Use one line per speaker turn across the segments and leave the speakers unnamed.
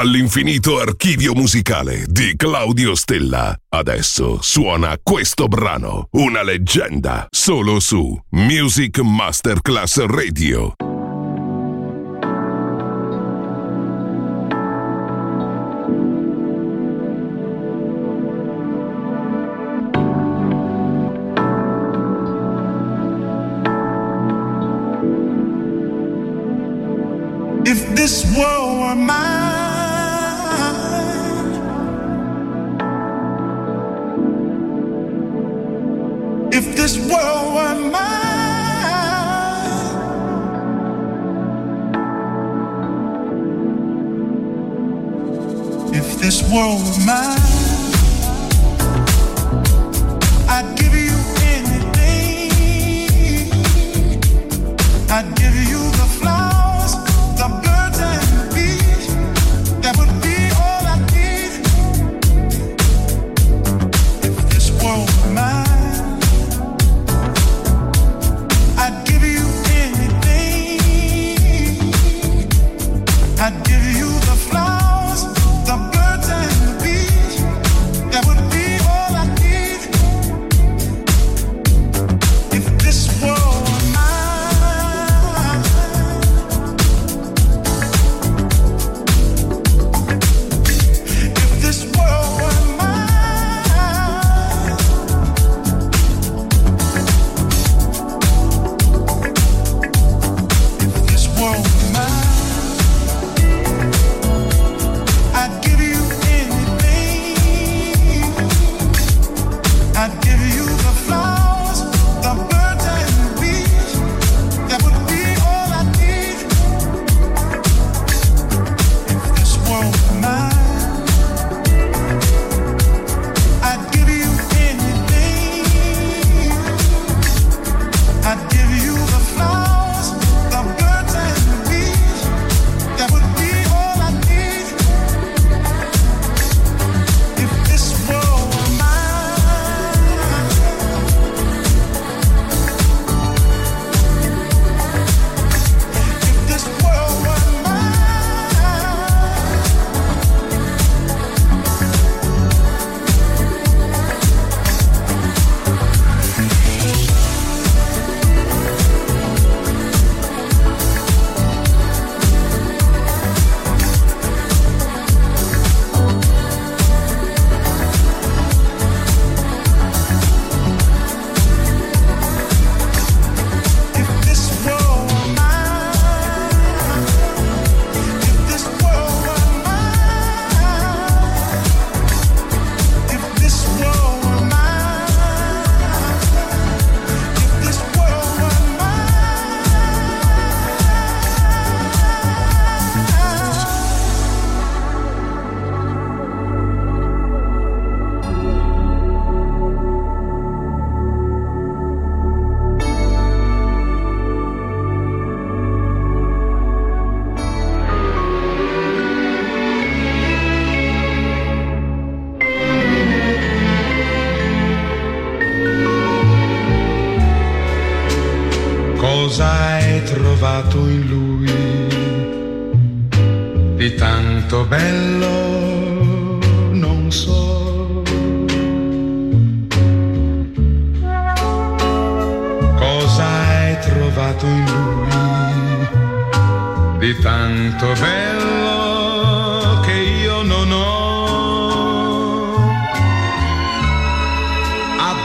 dall'infinito archivio musicale di Claudio Stella. Adesso suona questo brano, una leggenda, solo su Music Masterclass Radio.
If this world were mine world of mine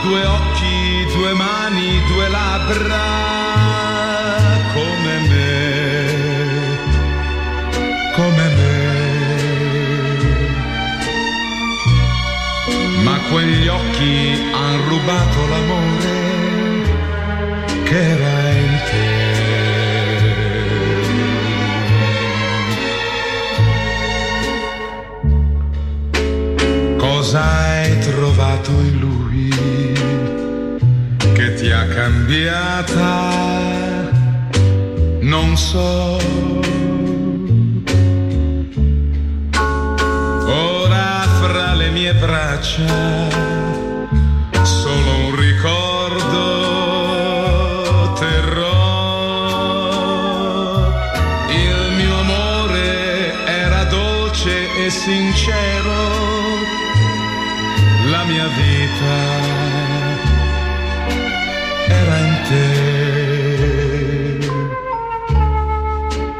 due occhi, due mani, due labbra come me, come me. Ma quegli occhi han rubato l'amore che era in te. Cos'hai trovato in lui? cambiata, non so. Ora fra le mie braccia.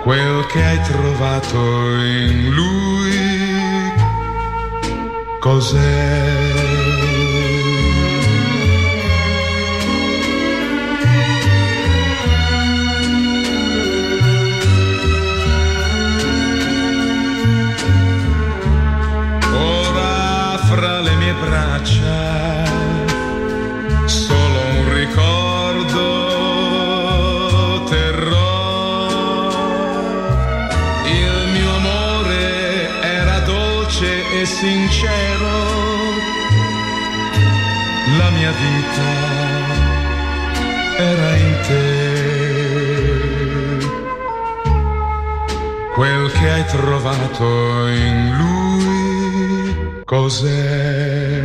quel che hai trovato in lui cos'è? vita era in te. Quel che hai trovato in lui cos'è?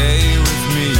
stay with me.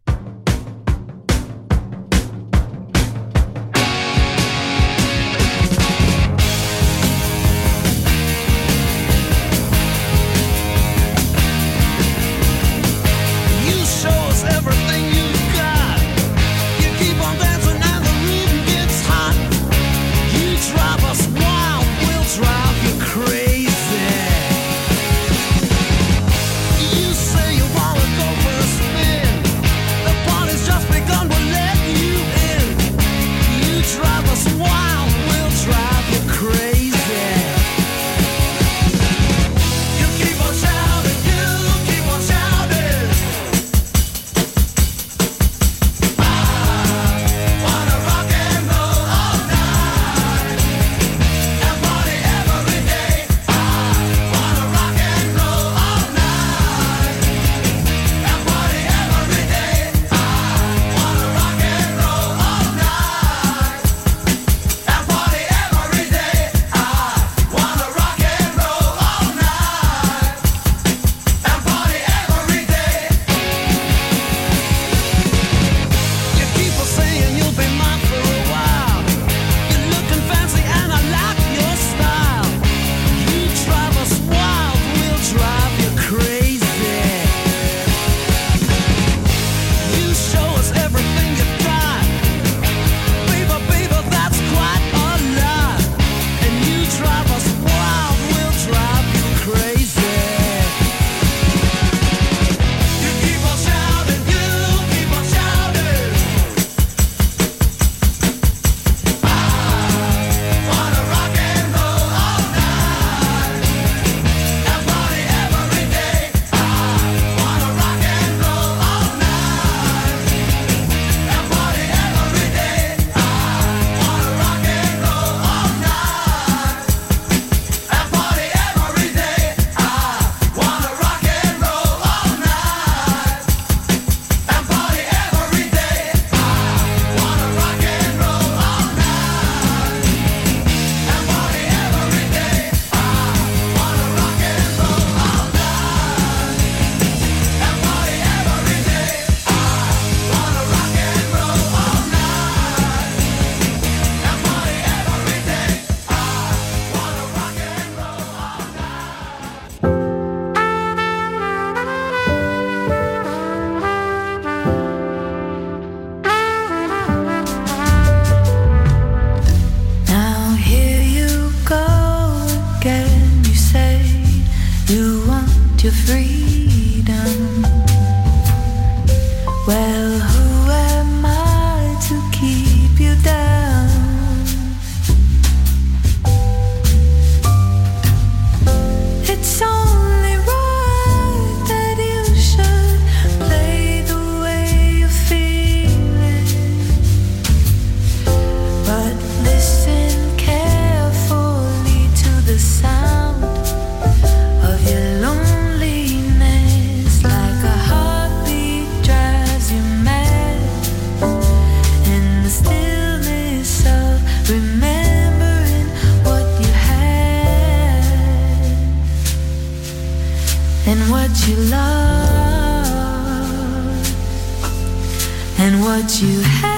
what you
have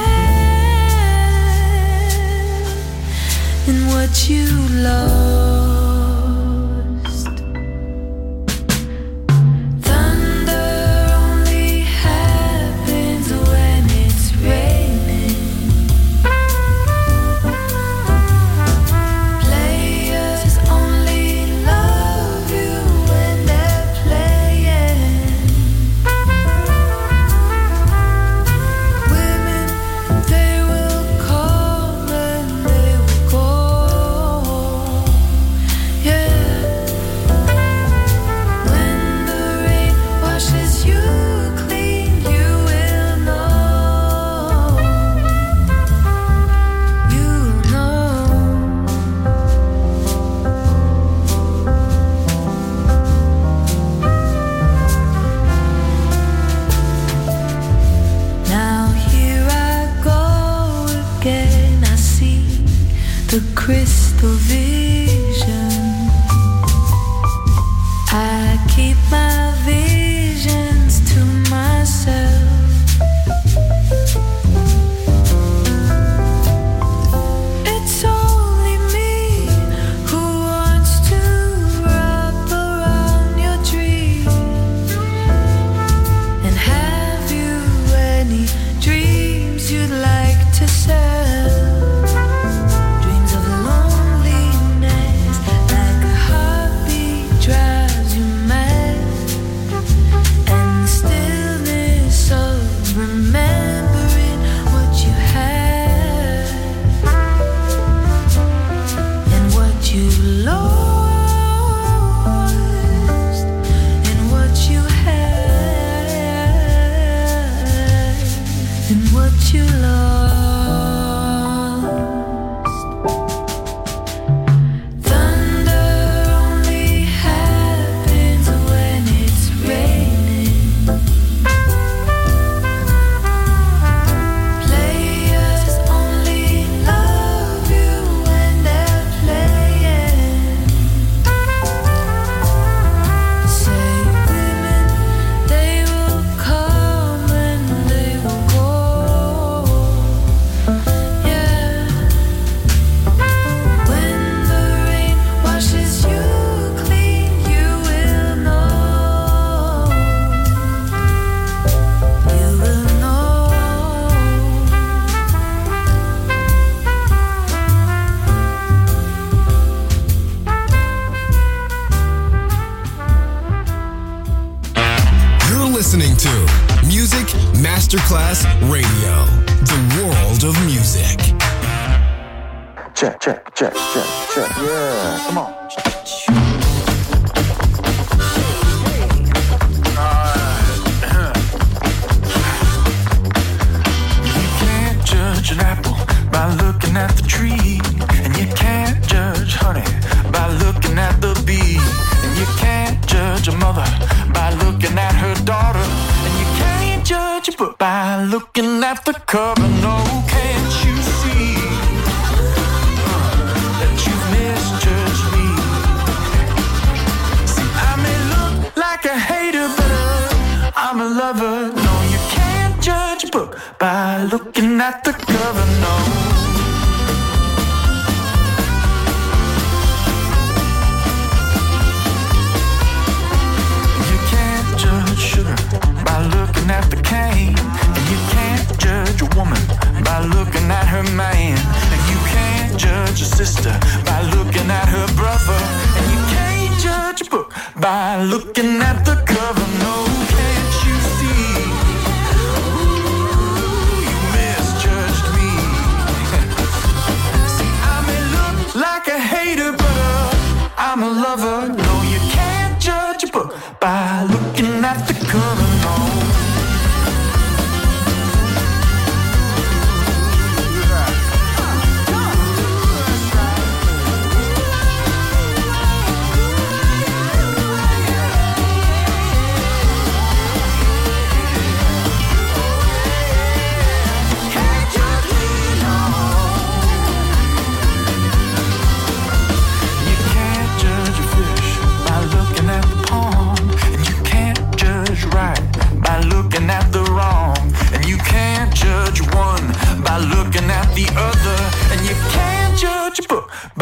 and what you love.
looking at the cover, no. sugar by looking at the cane. And you can't judge a woman by looking at her man. And you can't judge a sister by looking at her brother. And you can't judge a book by looking at the cover. No. I'm alone.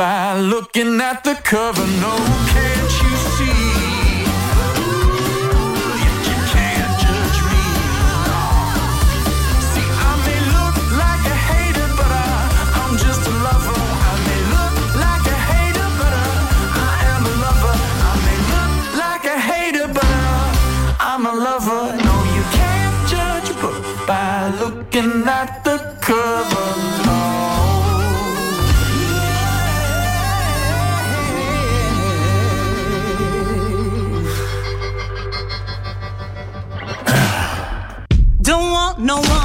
by looking at the cover. No care. No one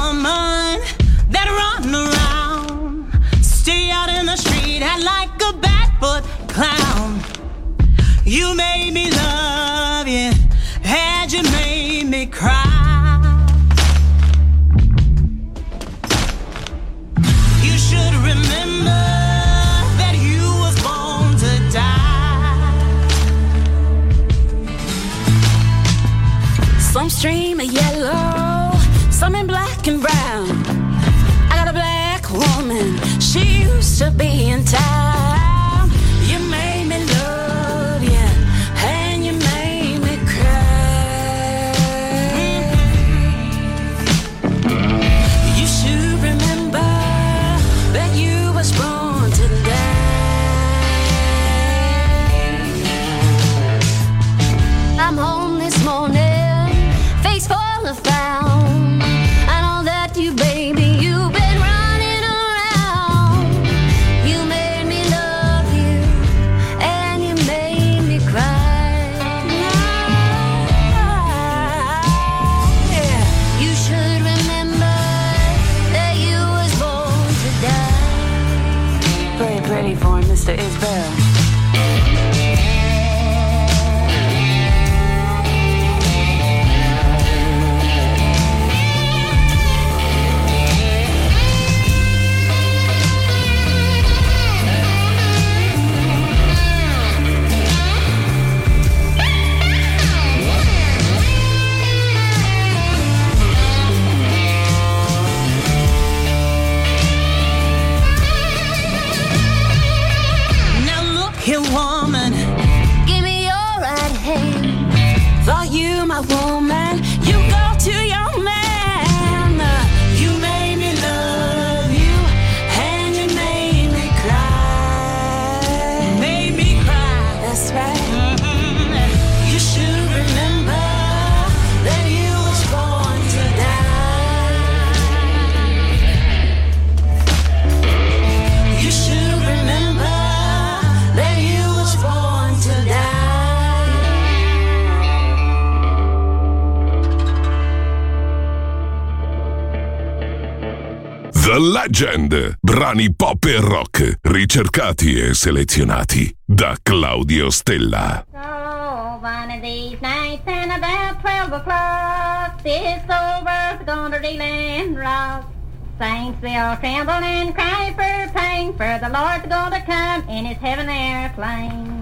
be in.
Legend, brani pop e rock, ricercati e selezionati da Claudio Stella.
Oh, one of these nights and about 12 o'clock, this over gonna reel and rock. Saints will tremble and cry for pain, for the Lord's gonna come in his heaven airplane.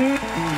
Mm-hmm.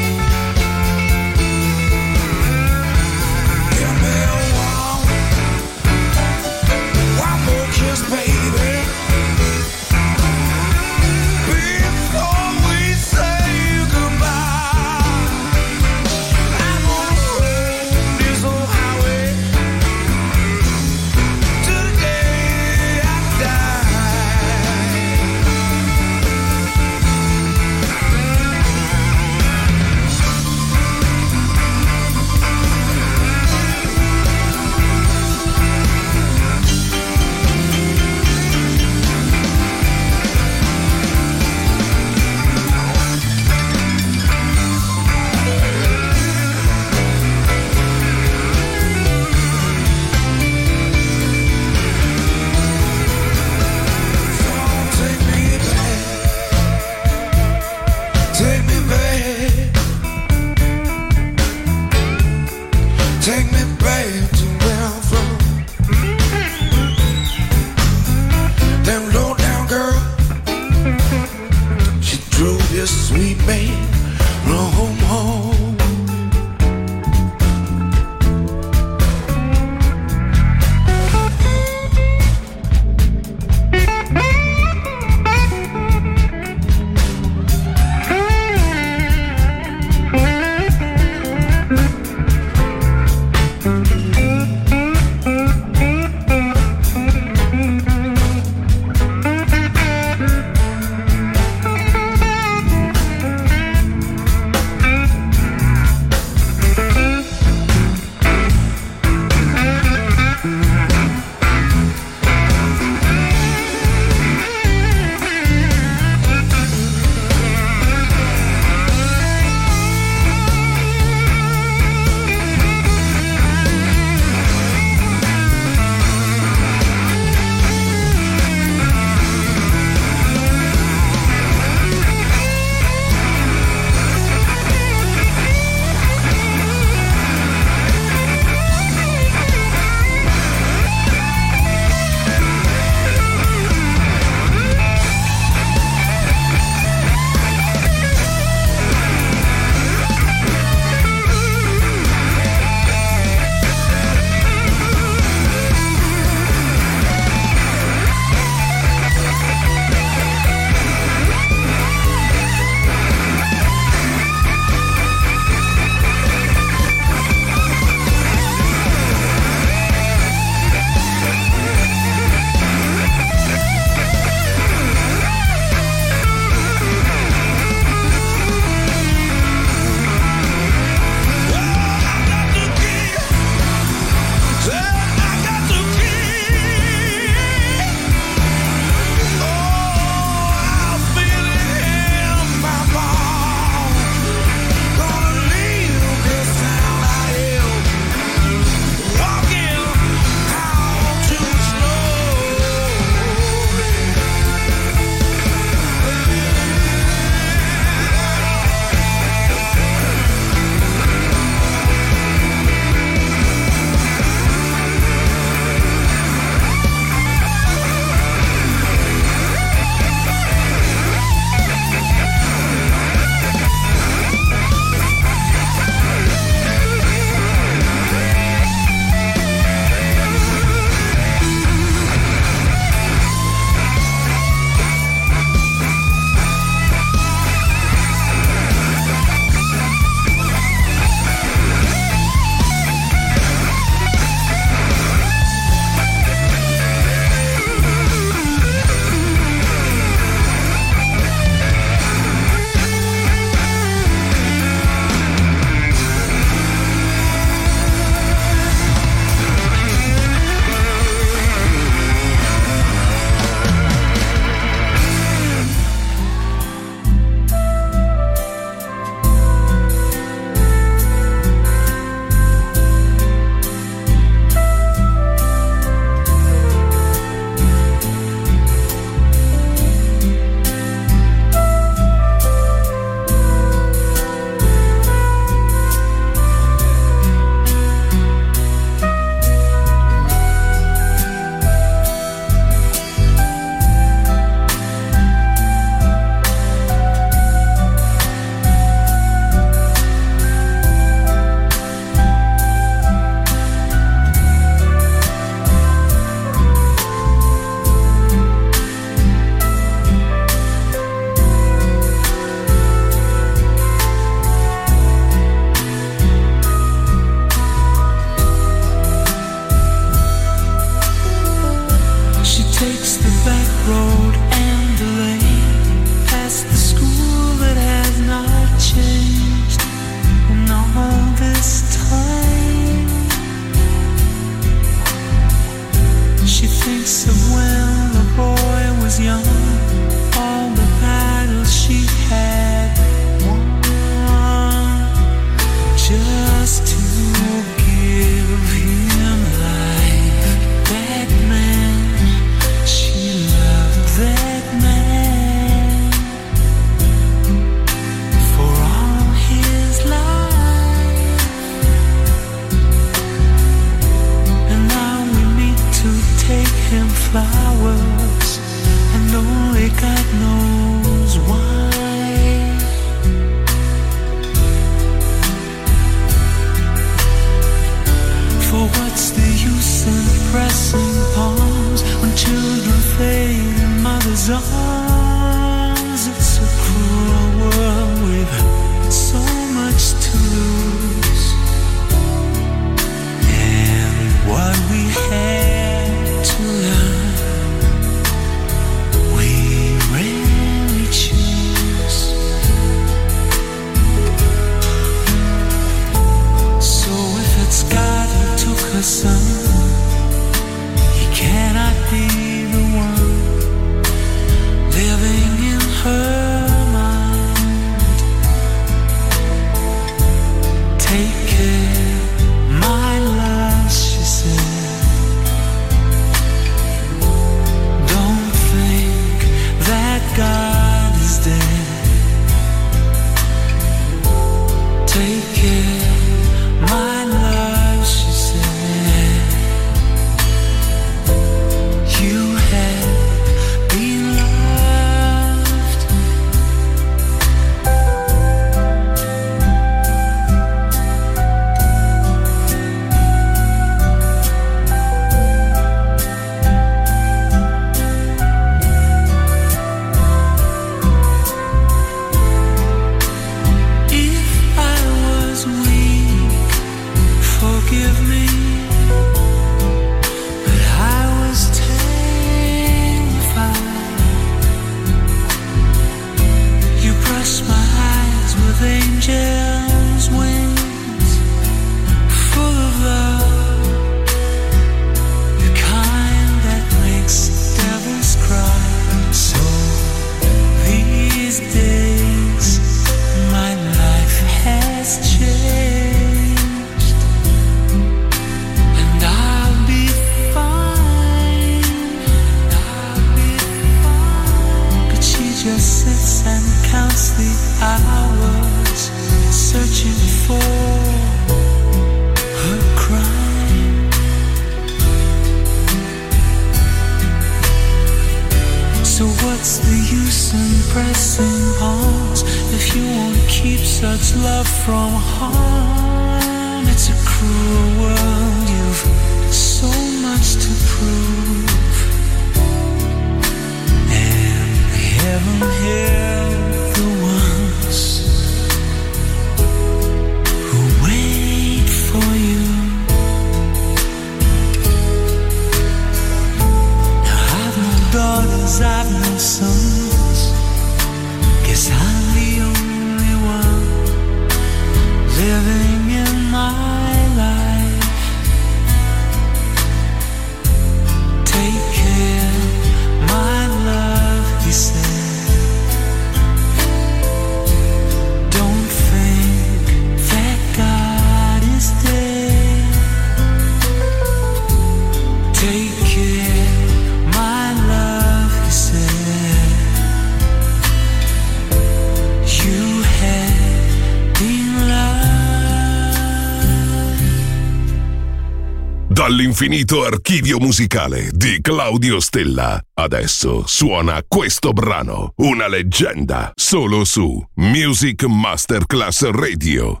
dall'infinito archivio musicale di Claudio Stella. Adesso suona questo brano, una leggenda, solo su Music Masterclass Radio.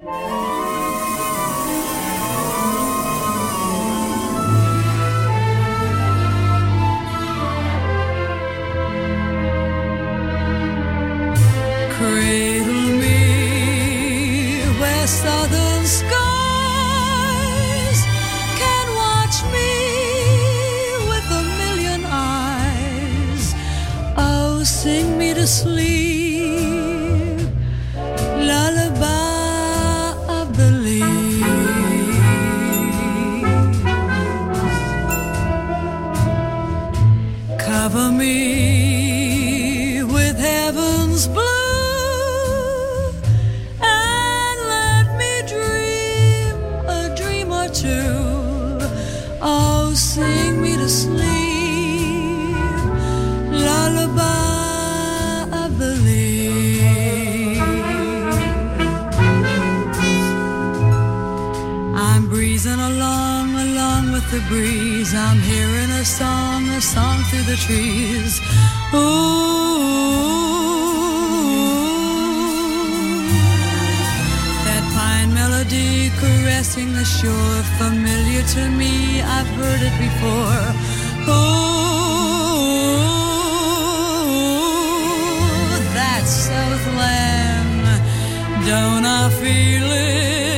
southern sky sing me to sleep. the breeze. I'm hearing a song, a song through the trees. Ooh, that pine melody caressing the shore, familiar to me. I've heard it before. Ooh, that Southland. Don't I
feel it?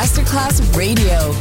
Masterclass Radio,